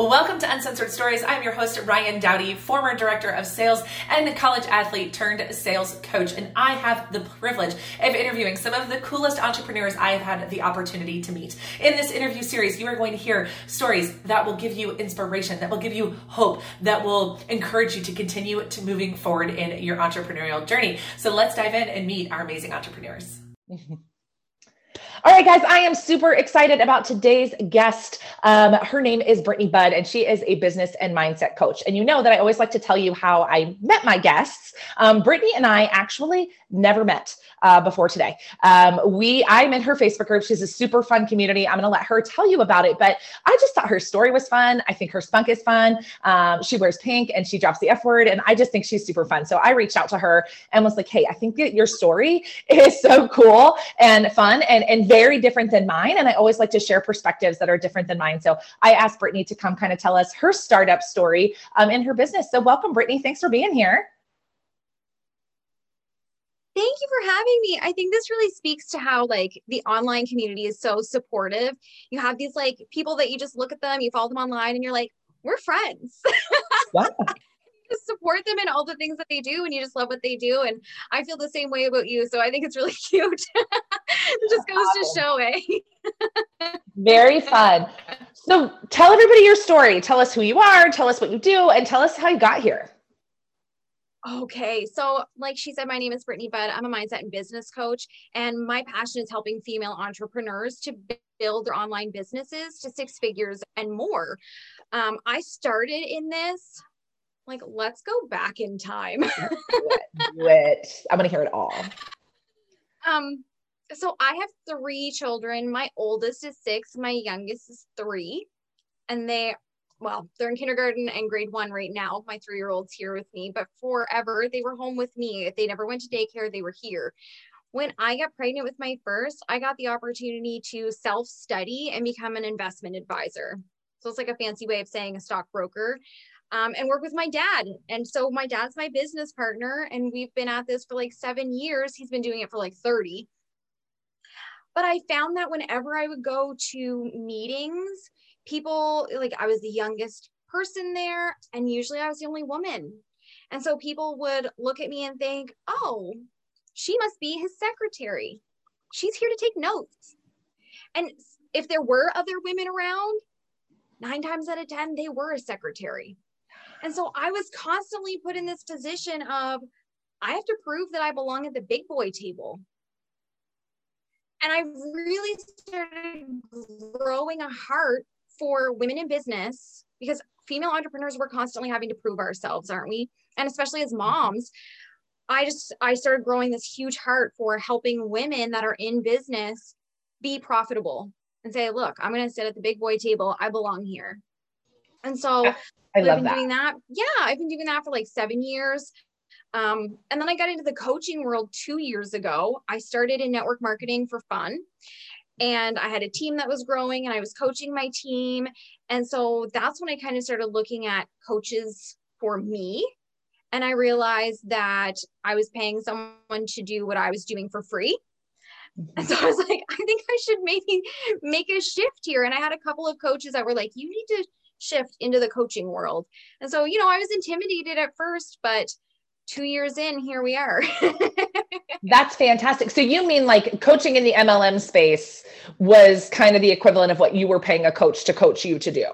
Welcome to Uncensored Stories. I'm your host, Ryann Dowdy, former director of sales and college athlete turned sales coach. And I have the privilege of interviewing some of the coolest entrepreneurs I have had the opportunity to meet. In this interview series, you are going to hear stories that will give you inspiration, that will give you hope, that will encourage you to continue to moving forward in your entrepreneurial journey. So let's dive in and meet our amazing entrepreneurs. All right, guys, I am super excited about today's guest. Um, her name is Brittany Budd, and she is a business and mindset coach. And you know that I always like to tell you how I met my guests. Um, Brittany and I actually never met uh, before today. Um, we, I'm in her Facebook group. She's a super fun community. I'm going to let her tell you about it. But I just thought her story was fun. I think her spunk is fun. Um, she wears pink and she drops the F word, and I just think she's super fun. So I reached out to her and was like, "Hey, I think that your story is so cool and fun and and very different than mine. And I always like to share perspectives that are different than mine. So I asked Brittany to come kind of tell us her startup story um, in her business. So welcome, Brittany. Thanks for being here. Thank you for having me. I think this really speaks to how like the online community is so supportive. You have these like people that you just look at them, you follow them online and you're like, we're friends. Wow. just support them in all the things that they do and you just love what they do. And I feel the same way about you. So I think it's really cute. it just goes to show, eh? Very fun. So tell everybody your story. Tell us who you are, tell us what you do, and tell us how you got here. Okay. So, like she said, my name is Brittany Budd. I'm a mindset and business coach, and my passion is helping female entrepreneurs to build their online businesses to six figures and more. Um, I started in this like, let's go back in time. do, it, do it. I'm gonna hear it all. Um, so I have three children. My oldest is six, my youngest is three, and they well, they're in kindergarten and grade one right now. My three year old's here with me, but forever they were home with me. If they never went to daycare, they were here. When I got pregnant with my first, I got the opportunity to self study and become an investment advisor. So it's like a fancy way of saying a stockbroker um, and work with my dad. And so my dad's my business partner, and we've been at this for like seven years. He's been doing it for like 30. But I found that whenever I would go to meetings, people like I was the youngest person there, and usually I was the only woman. And so people would look at me and think, oh, she must be his secretary. She's here to take notes. And if there were other women around, nine times out of 10, they were a secretary. And so I was constantly put in this position of, I have to prove that I belong at the big boy table. And I really started growing a heart for women in business because female entrepreneurs, we're constantly having to prove ourselves, aren't we? And especially as moms, I just, I started growing this huge heart for helping women that are in business be profitable and say, look, I'm going to sit at the big boy table. I belong here. And so I love been that. doing that. Yeah, I've been doing that for like seven years. Um, and then I got into the coaching world two years ago. I started in network marketing for fun. And I had a team that was growing and I was coaching my team. And so that's when I kind of started looking at coaches for me. And I realized that I was paying someone to do what I was doing for free. And so I was like, I think I should maybe make a shift here. And I had a couple of coaches that were like, you need to shift into the coaching world. And so, you know, I was intimidated at first, but two years in, here we are. That's fantastic. So you mean like coaching in the MLM space was kind of the equivalent of what you were paying a coach to coach you to do?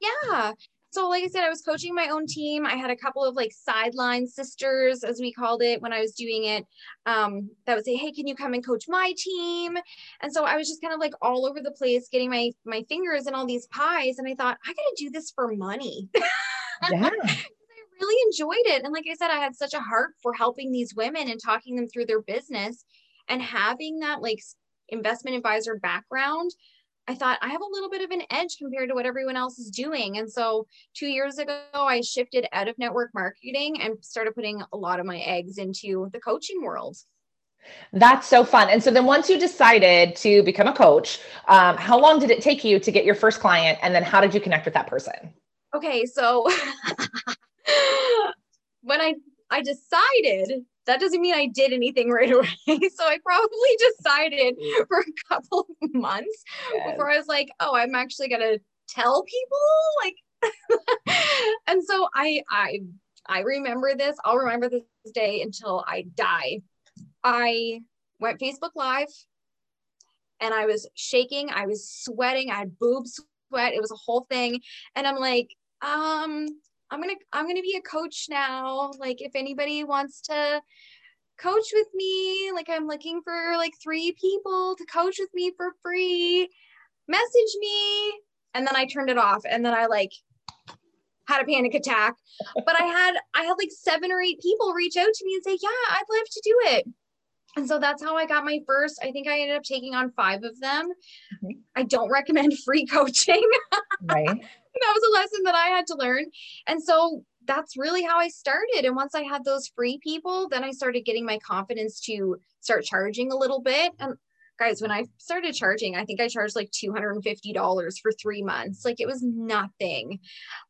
Yeah so like I said, I was coaching my own team. I had a couple of like sideline sisters, as we called it, when I was doing it. Um, that would say, "Hey, can you come and coach my team?" And so I was just kind of like all over the place, getting my my fingers in all these pies. And I thought, I got to do this for money. Yeah. I really enjoyed it. And like I said, I had such a heart for helping these women and talking them through their business and having that like investment advisor background I thought I have a little bit of an edge compared to what everyone else is doing. And so two years ago, I shifted out of network marketing and started putting a lot of my eggs into the coaching world. That's so fun. And so then once you decided to become a coach, um, how long did it take you to get your first client? And then how did you connect with that person? Okay. So when I, I decided that doesn't mean I did anything right away. so I probably decided for a couple of months yes. before I was like, oh, I'm actually going to tell people. Like, and so I I I remember this. I'll remember this day until I die. I went Facebook Live and I was shaking. I was sweating. I had boob sweat. It was a whole thing. And I'm like, um, I'm gonna I'm gonna be a coach now. Like if anybody wants to coach with me, like I'm looking for like three people to coach with me for free. Message me. And then I turned it off. And then I like had a panic attack. But I had I had like seven or eight people reach out to me and say, Yeah, I'd love to do it. And so that's how I got my first. I think I ended up taking on five of them. Mm-hmm. I don't recommend free coaching. right. that was a lesson that I had to learn. And so that's really how I started. And once I had those free people, then I started getting my confidence to start charging a little bit. And guys, when I started charging, I think I charged like $250 for three months. Like it was nothing,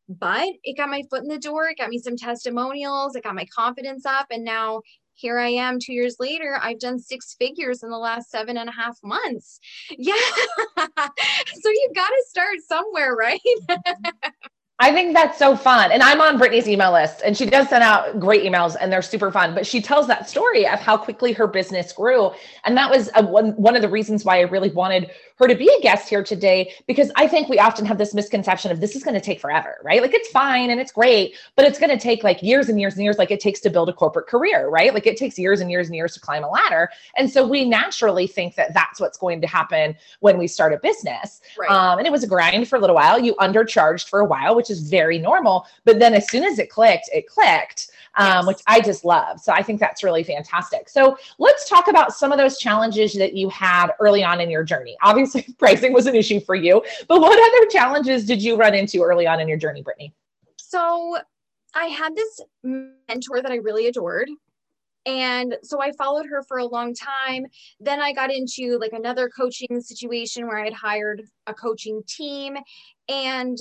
but it got my foot in the door. It got me some testimonials. It got my confidence up. And now here I am two years later. I've done six figures in the last seven and a half months. Yeah. so you've got to start somewhere, right? I think that's so fun. And I'm on Brittany's email list and she does send out great emails and they're super fun. But she tells that story of how quickly her business grew. And that was a, one, one of the reasons why I really wanted her to be a guest here today, because I think we often have this misconception of this is going to take forever, right? Like it's fine and it's great, but it's going to take like years and years and years, like it takes to build a corporate career, right? Like it takes years and years and years to climb a ladder. And so we naturally think that that's what's going to happen when we start a business. Right. Um, and it was a grind for a little while. You undercharged for a while, which is very normal. But then as soon as it clicked, it clicked. Um, yes. which I just love. So I think that's really fantastic. So let's talk about some of those challenges that you had early on in your journey. Obviously, pricing was an issue for you, but what other challenges did you run into early on in your journey, Brittany? So I had this mentor that I really adored. And so I followed her for a long time. Then I got into like another coaching situation where I had hired a coaching team. And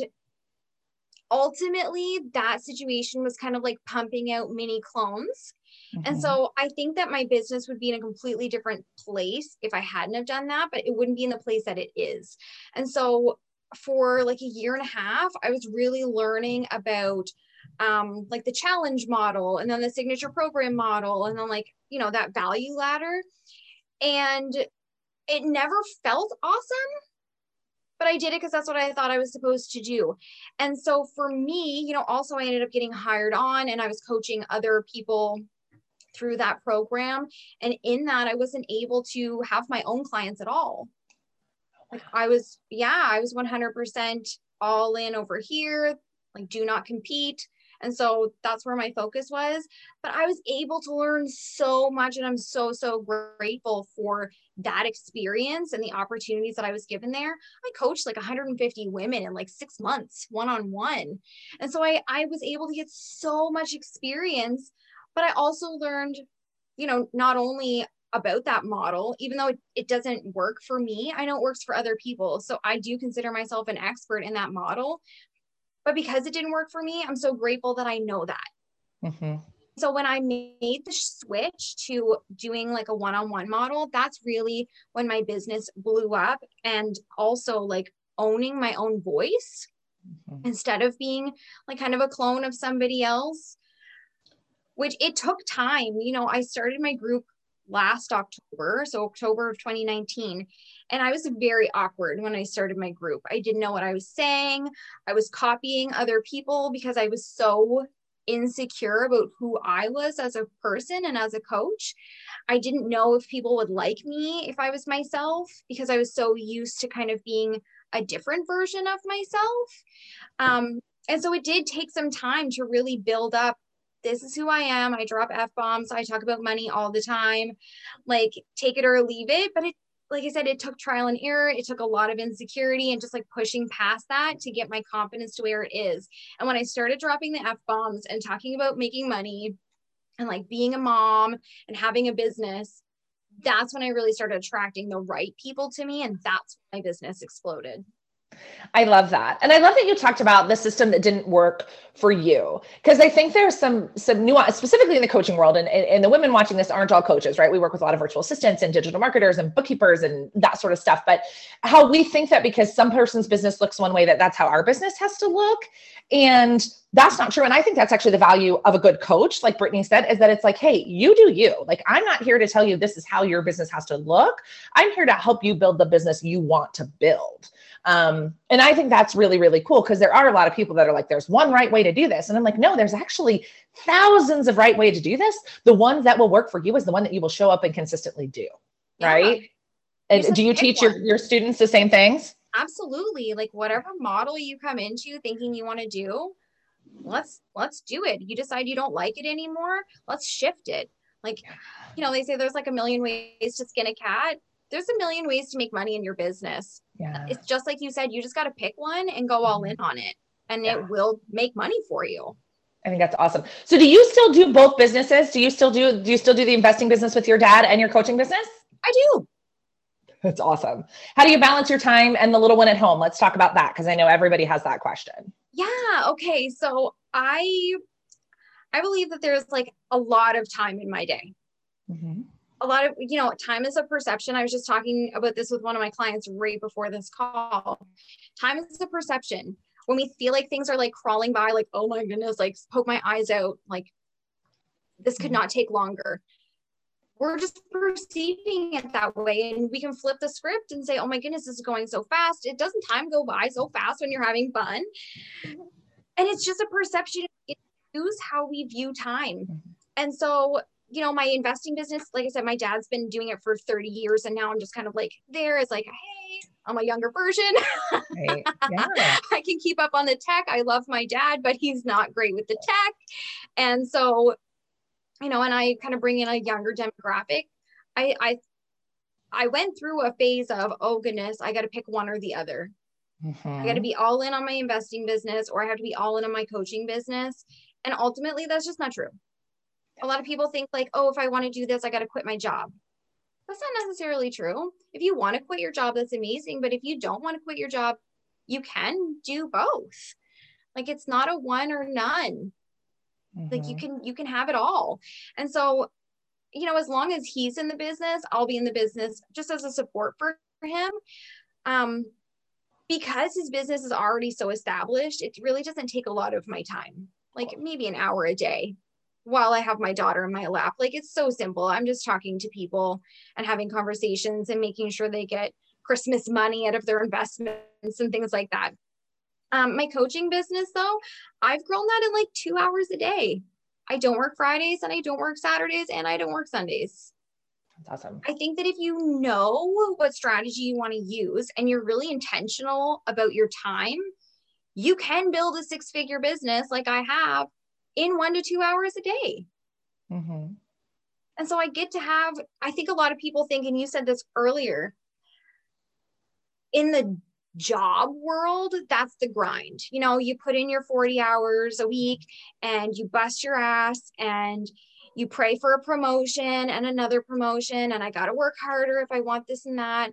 ultimately that situation was kind of like pumping out mini clones. Mm-hmm. and so i think that my business would be in a completely different place if i hadn't have done that but it wouldn't be in the place that it is. And so for like a year and a half i was really learning about um like the challenge model and then the signature program model and then like you know that value ladder. And it never felt awesome but I did it because that's what I thought I was supposed to do. And so for me, you know, also I ended up getting hired on and I was coaching other people through that program. And in that, I wasn't able to have my own clients at all. Like I was, yeah, I was 100% all in over here, like do not compete. And so that's where my focus was. But I was able to learn so much. And I'm so, so grateful for that experience and the opportunities that I was given there. I coached like 150 women in like six months, one on one. And so I, I was able to get so much experience. But I also learned, you know, not only about that model, even though it, it doesn't work for me, I know it works for other people. So I do consider myself an expert in that model. But because it didn't work for me, I'm so grateful that I know that. Mm-hmm. So when I made the switch to doing like a one-on-one model, that's really when my business blew up and also like owning my own voice mm-hmm. instead of being like kind of a clone of somebody else which it took time. You know, I started my group last October, so October of 2019. And I was very awkward when I started my group. I didn't know what I was saying. I was copying other people because I was so insecure about who I was as a person and as a coach. I didn't know if people would like me if I was myself because I was so used to kind of being a different version of myself. Um, and so it did take some time to really build up this is who I am. I drop F bombs. I talk about money all the time. Like, take it or leave it. But it, like I said, it took trial and error. It took a lot of insecurity and just like pushing past that to get my confidence to where it is. And when I started dropping the F bombs and talking about making money and like being a mom and having a business, that's when I really started attracting the right people to me. And that's when my business exploded. I love that. And I love that you talked about the system that didn't work for you. Because I think there's some some nuance, specifically in the coaching world. And, and, the women watching this aren't all coaches, right? We work with a lot of virtual assistants and digital marketers and bookkeepers and that sort of stuff. But how we think that because some person's business looks one way, that that's how our business has to look. And that's not true. And I think that's actually the value of a good coach, like Brittany said, is that it's like, hey, you do you. Like, I'm not here to tell you this is how your business has to look. I'm here to help you build the business you want to build. Um, and I think that's really, really cool because there are a lot of people that are like, there's one right way to do this. And I'm like, no, there's actually thousands of right way to do this. The one that will work for you is the one that you will show up and consistently do. Yeah. Right. And do you teach your, your students the same things? Absolutely. Like whatever model you come into thinking you want to do, let's let's do it. You decide you don't like it anymore, let's shift it. Like, you know, they say there's like a million ways to skin a cat there's a million ways to make money in your business. Yeah. It's just like you said, you just got to pick one and go all in on it, and yeah. it will make money for you. I think that's awesome. So do you still do both businesses? Do you still do do you still do the investing business with your dad and your coaching business? I do. That's awesome. How do you balance your time and the little one at home? Let's talk about that because I know everybody has that question. Yeah, okay. So I I believe that there's like a lot of time in my day. Mm-hmm a lot of you know time is a perception. I was just talking about this with one of my clients right before this call. Time is a perception. When we feel like things are like crawling by like oh my goodness like poke my eyes out like this could not take longer. We're just perceiving it that way and we can flip the script and say oh my goodness this is going so fast. It doesn't time go by so fast when you're having fun. And it's just a perception. It views how we view time. Mm-hmm. and so you know, my investing business, like I said, my dad's been doing it for 30 years. And now I'm just kind of like there is like, hey, I'm a younger version. Right. Yeah. I can keep up on the tech. I love my dad, but he's not great with the tech. And so, you know, and I kind of bring in a younger demographic. I I I went through a phase of, oh goodness, I got to pick one or the other. Mm-hmm. I got to be all in on my investing business or I have to be all in on my coaching business. And ultimately, that's just not true a lot of people think like, oh, if I want to do this, I got to quit my job. That's not necessarily true. If you want to quit your job, that's amazing. But if you don't want to quit your job, you can do both. Like it's not a one or none. Mm-hmm. Like you mm-hmm. can you can have it all. And so, you know, as long as he's in the business, I'll be in the business just as a support for him. Um, because his business is already so established, it really doesn't take a lot of my time, like maybe an hour a day while I have my daughter in my lap. Like it's so simple. I'm just talking to people and having conversations and making sure they get Christmas money out of their investments and things like that. Um, my coaching business, though, I've grown that in like two hours a day. I don't work Fridays and I don't work Saturdays and I don't work Sundays. That's awesome. I think that if you know what strategy you want to use and you're really intentional about your time, you can build a six figure business like I have in one to two hours a day. Mm-hmm. And so I get to have, I think a lot of people think, and you said this earlier, in the job world, that's the grind. You know, you put in your 40 hours a week and you bust your ass and you pray for a promotion and another promotion. And I got to work harder if I want this and that.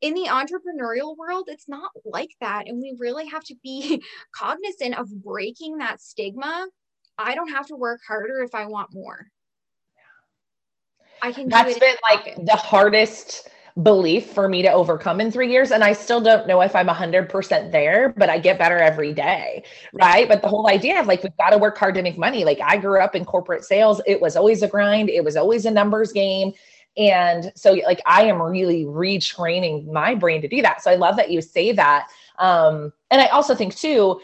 In the entrepreneurial world, it's not like that. And we really have to be cognizant of breaking that stigma I don't have to work harder if I want more. I can. That's been like the hardest belief for me to overcome in three years. And I still don't know if I'm 100% there, but I get better every day. Right. But the whole idea of like, we've got to work hard to make money. Like, I grew up in corporate sales, it was always a grind, it was always a numbers game. And so, like, I am really retraining my brain to do that. So, I love that you say that. Um, and I also think, too,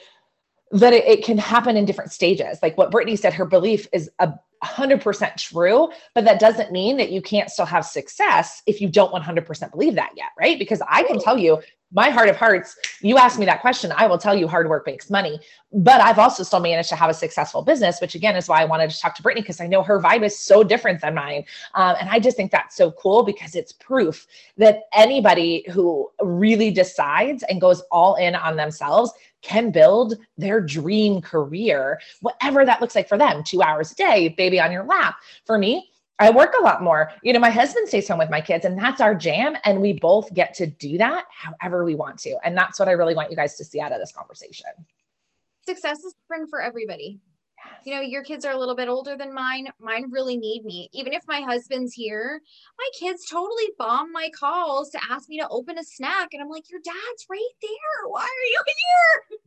that it, it, can happen in different stages. Like what Brittany said, her belief is a hundred percent true, but that doesn't mean that you can't still have success if you don't 100% believe that yet. Right. Because I can tell you my heart of hearts, you ask me that question, I will tell you hard work makes money, but I've also still managed to have a successful business, which again is why I wanted to talk to Brittany because I know her vibe is so different than mine. Um, and I just think that's so cool because it's proof that anybody who really decides and goes all in on themselves can build their dream career, whatever that looks like for them. Two hours a day, baby on your lap. For me, I work a lot more. You know, my husband stays home with my kids, and that's our jam. And we both get to do that however we want to. And that's what I really want you guys to see out of this conversation. Success is different for everybody. You know, your kids are a little bit older than mine. Mine really need me. Even if my husband's here, my kids totally bomb my calls to ask me to open a snack. And I'm like, your dad's right there. Why are you here?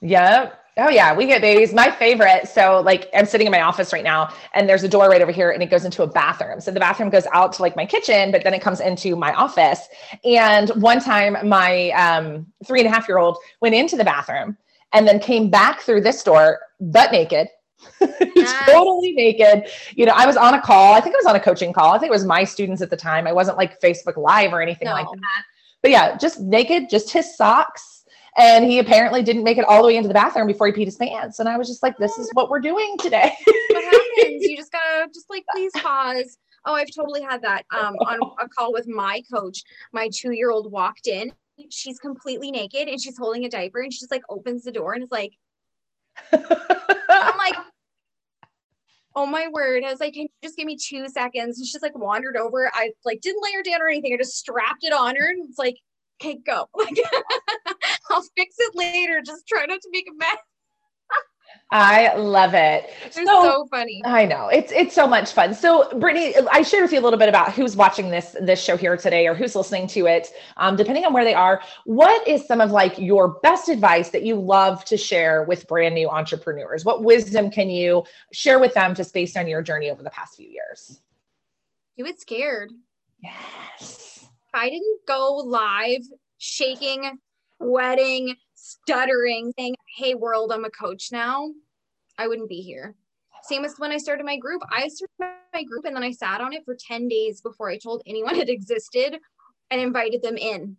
Yep. Oh yeah, we get babies. My favorite. So like I'm sitting in my office right now and there's a door right over here and it goes into a bathroom. So the bathroom goes out to like my kitchen, but then it comes into my office. And one time my um, three and a half year old went into the bathroom and then came back through this door butt naked. Yes. totally naked. You know, I was on a call. I think I was on a coaching call. I think it was my students at the time. I wasn't like Facebook Live or anything no. like that. But yeah, just naked, just his socks and he apparently didn't make it all the way into the bathroom before he peed his pants. And I was just like, this is what we're doing today. what happens? You just gotta just like please pause. Oh, I've totally had that. Um, on a call with my coach, my two-year-old walked in. She's completely naked and she's holding a diaper and she just like opens the door and is like, I'm like, oh my word. I was like, can you just give me two seconds? And she's like wandered over. I like didn't lay her down or anything. I just strapped it on her and it's like, okay, go. I'll fix it later. Just try not to make a mess. I love it. It's so, so, funny. I know it's it's so much fun. So, Brittany, I shared with you a little bit about who's watching this this show here today, or who's listening to it. Um, depending on where they are, what is some of like your best advice that you love to share with brand new entrepreneurs? What wisdom can you share with them just based on your journey over the past few years? Do it scared. Yes. If I didn't go live shaking sweating, stuttering, saying, Hey, world, I'm a coach now, I wouldn't be here. Same as when I started my group. I started my group and then I sat on it for 10 days before I told anyone it existed and invited them in.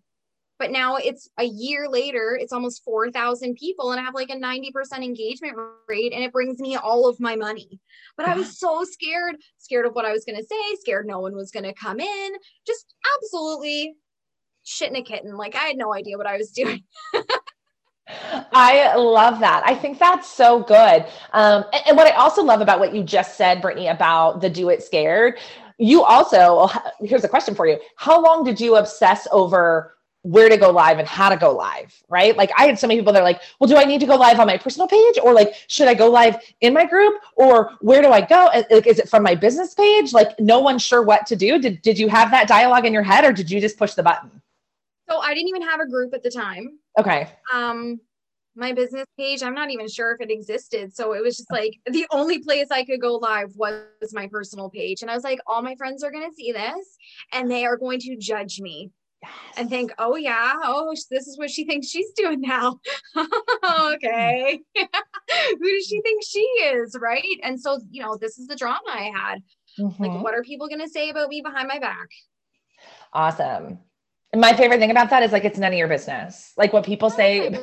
But now it's a year later, it's almost 4,000 people, and I have like a 90% engagement rate, and it brings me all of my money. But I was so scared, scared of what I was going to say, scared no one was going to come in, just absolutely shit in a kitten. Like I had no idea what I was doing. I love that. I think that's so good. Um, and, and, what I also love about what you just said, Brittany, about the do it scared, you also, here's a question for you. How long did you obsess over where to go live and how to go live, right? Like I had so many people that are like, well, do I need to go live on my personal page or like, should I go live in my group or where do I go? Like, is it from my business page? Like no one's sure what to do. Did, did you have that dialogue in your head or did you just push the button? So I didn't even have a group at the time. Okay. Um, my business page, I'm not even sure if it existed. So it was just like the only place I could go live was my personal page. And I was like, all my friends are going to see this and they are going to judge me yes. and think, oh, yeah, oh, this is what she thinks she's doing now. okay. Who does she think she is? Right. And so, you know, this is the drama I had. Mm-hmm. Like, what are people going to say about me behind my back? Awesome my favorite thing about that is like it's none of your business. Like what people say.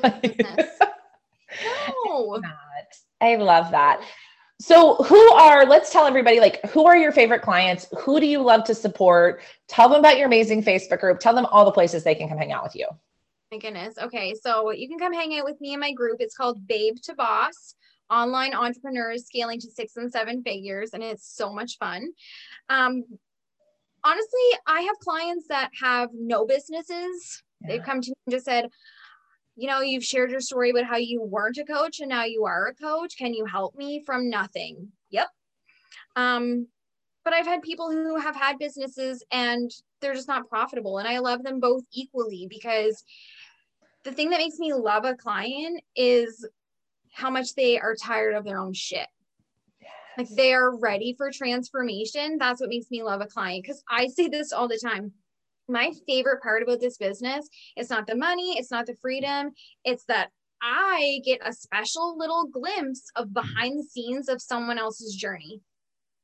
no. I love that. So who are let's tell everybody like who are your favorite clients? Who do you love to support? Tell them about your amazing Facebook group. Tell them all the places they can come hang out with you. My goodness. Okay. So you can come hang out with me in my group. It's called Babe to Boss online entrepreneurs scaling to six and seven figures and it's so much fun um, honestly, I have clients that have no businesses. Yeah. They've come to me and just said, you know, you've shared your story about how you weren't a coach and now you are a coach. Can you help me from nothing? Yep. Um, but I've had people who have had businesses and they're just not profitable. And I love them both equally because the thing that makes me love a client is how much they are tired of their own shit. Like they are ready for transformation. That's what makes me love a client because I say this all the time. My favorite part about this business is not the money, it's not the freedom, it's that I get a special little glimpse of mm-hmm. behind the scenes of someone else's journey.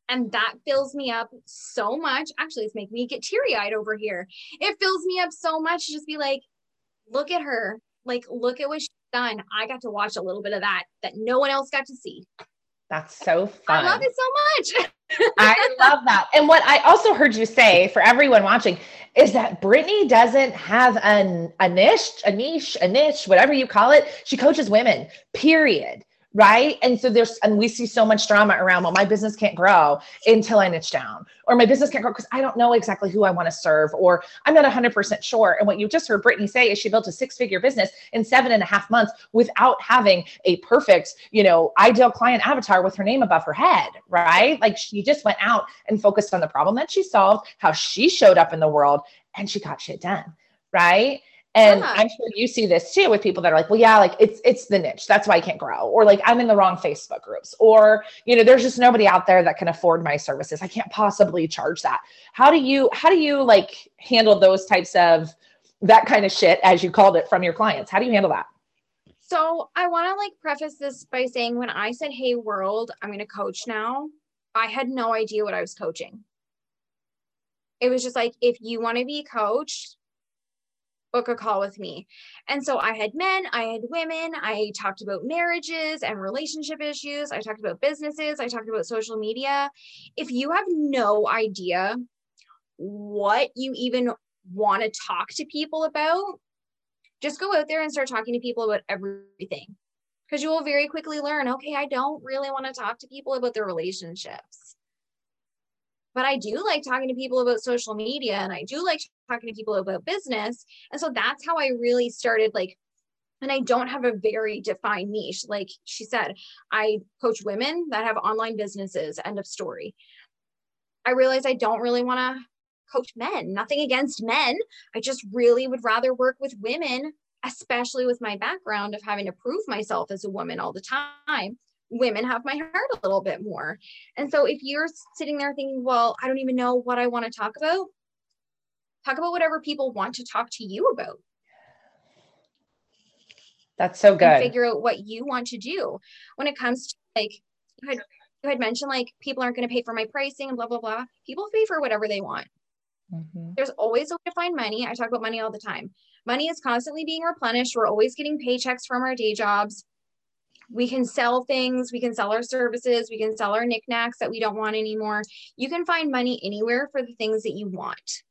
And that fills me up so much. Actually, it's making me get teary eyed over here. It fills me up so much to just be like, look at her. Like, look at what she's done. I got to watch a little bit of that that no one else got to see. That's so fun. I love it so much. I love that. And what I also heard you say for everyone watching is that Brittany doesn't have an, a niche, a niche, a niche, whatever you call it. She coaches women, period. Right? And so there's, and we see so much drama around, well, my business can't grow until I niche down, or my business can't grow because I don't know exactly who I want to serve, or I'm not 100% sure. And what you just heard Brittany say is she built a six figure business in seven and a half months without having a perfect, you know, ideal client avatar with her name above her head, right? Like she just went out and focused on the problem that she solved, how she showed up in the world, and she got shit done, right? And yeah. I'm sure you see this too with people that are like, well, yeah, like it's it's the niche. That's why I can't grow. Or like I'm in the wrong Facebook groups. Or, you know, there's just nobody out there that can afford my services. I can't possibly charge that. How do you how do you like handle those types of that kind of shit, as you called it, from your clients? How do you handle that? So I want to like preface this by saying when I said, Hey world, I'm gonna coach now, I had no idea what I was coaching. It was just like if you want to be coached, book a call with me. And so I had men, I had women, I talked about marriages and relationship issues, I talked about businesses, I talked about social media. If you have no idea what you even want to talk to people about, just go out there and start talking to people about everything. Because you will very quickly learn, okay, I don't really want to talk to people about their relationships but I do like talking to people about social media and I do like talking to people about business. And so that's how I really started like and I don't have a very defined niche. Like she said, I coach women that have online businesses, end of story. I realized I don't really want to coach men, nothing against men. I just really would rather work with women, especially with my background of having to prove myself as a woman all the time women have my heart a little bit more. And so if you're sitting there thinking, well, I don't even know what I want to talk about, talk about whatever people want to talk to you about. That's so good. figure out what you want to do. When it comes to like you had, you had mentioned like people aren't going to pay for my pricing and blah blah blah. People pay for whatever they want. Mm-hmm. There's always a way to find money. I talk about money all the time. Money is constantly being replenished. We're always getting paychecks from our day jobs we can sell things, we can sell our services, we can sell our knickknacks that we don't want anymore. You can find money anywhere for the things that you want.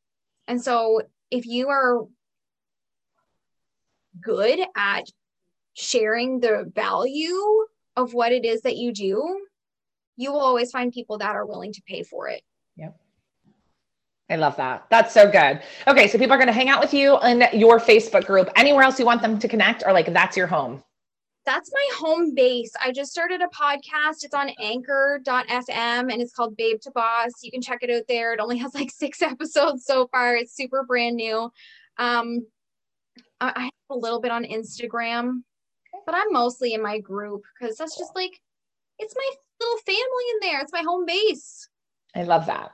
And so if you are good at sharing the value of what it is that you do, you will always find people that are willing to pay for it. Yep. I love that. That's so good. Okay, so people are going to hang out with you in your Facebook group. Anywhere else you want them to connect, or like that's your home? That's my home base. I just started a podcast. It's on anchor.fm and it's called Babe to Boss. You can check it out there. It only has like six episodes so far. It's super brand new. Um, I, I have a little bit on Instagram, but I'm mostly in my group because that's just like, it's my little family in there. It's my home base. I love that.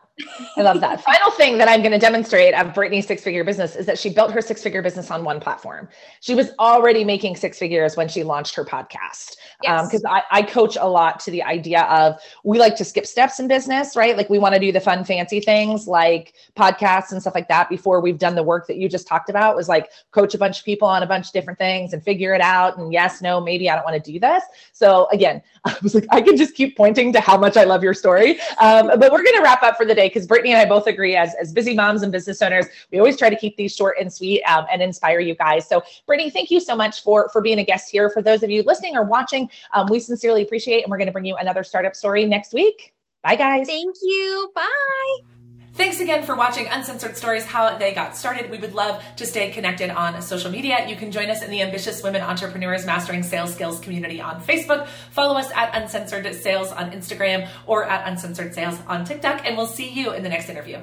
I love that. Final thing that I'm going to demonstrate of Brittany's six figure business is that she built her six figure business on one platform. She was already making six figures when she launched her podcast. Because um, I, I coach a lot to the idea of we like to skip steps in business, right? Like we want to do the fun, fancy things like podcasts and stuff like that before we've done the work that you just talked about. Was like coach a bunch of people on a bunch of different things and figure it out. And yes, no, maybe I don't want to do this. So again, I was like, I can just keep pointing to how much I love your story. Um, but we're going to wrap up for the day because Brittany and I both agree as, as busy moms and business owners, we always try to keep these short and sweet um, and inspire you guys. So Brittany, thank you so much for, for being a guest here. For those of you listening or watching, um, we sincerely appreciate, and we're going to bring you another startup story next week. Bye guys. Thank you. Bye. Thanks again for watching Uncensored Stories, How They Got Started. We would love to stay connected on social media. You can join us in the Ambitious Women Entrepreneurs Mastering Sales Skills community on Facebook. Follow us at Uncensored Sales on Instagram or at Uncensored Sales on TikTok, and we'll see you in the next interview.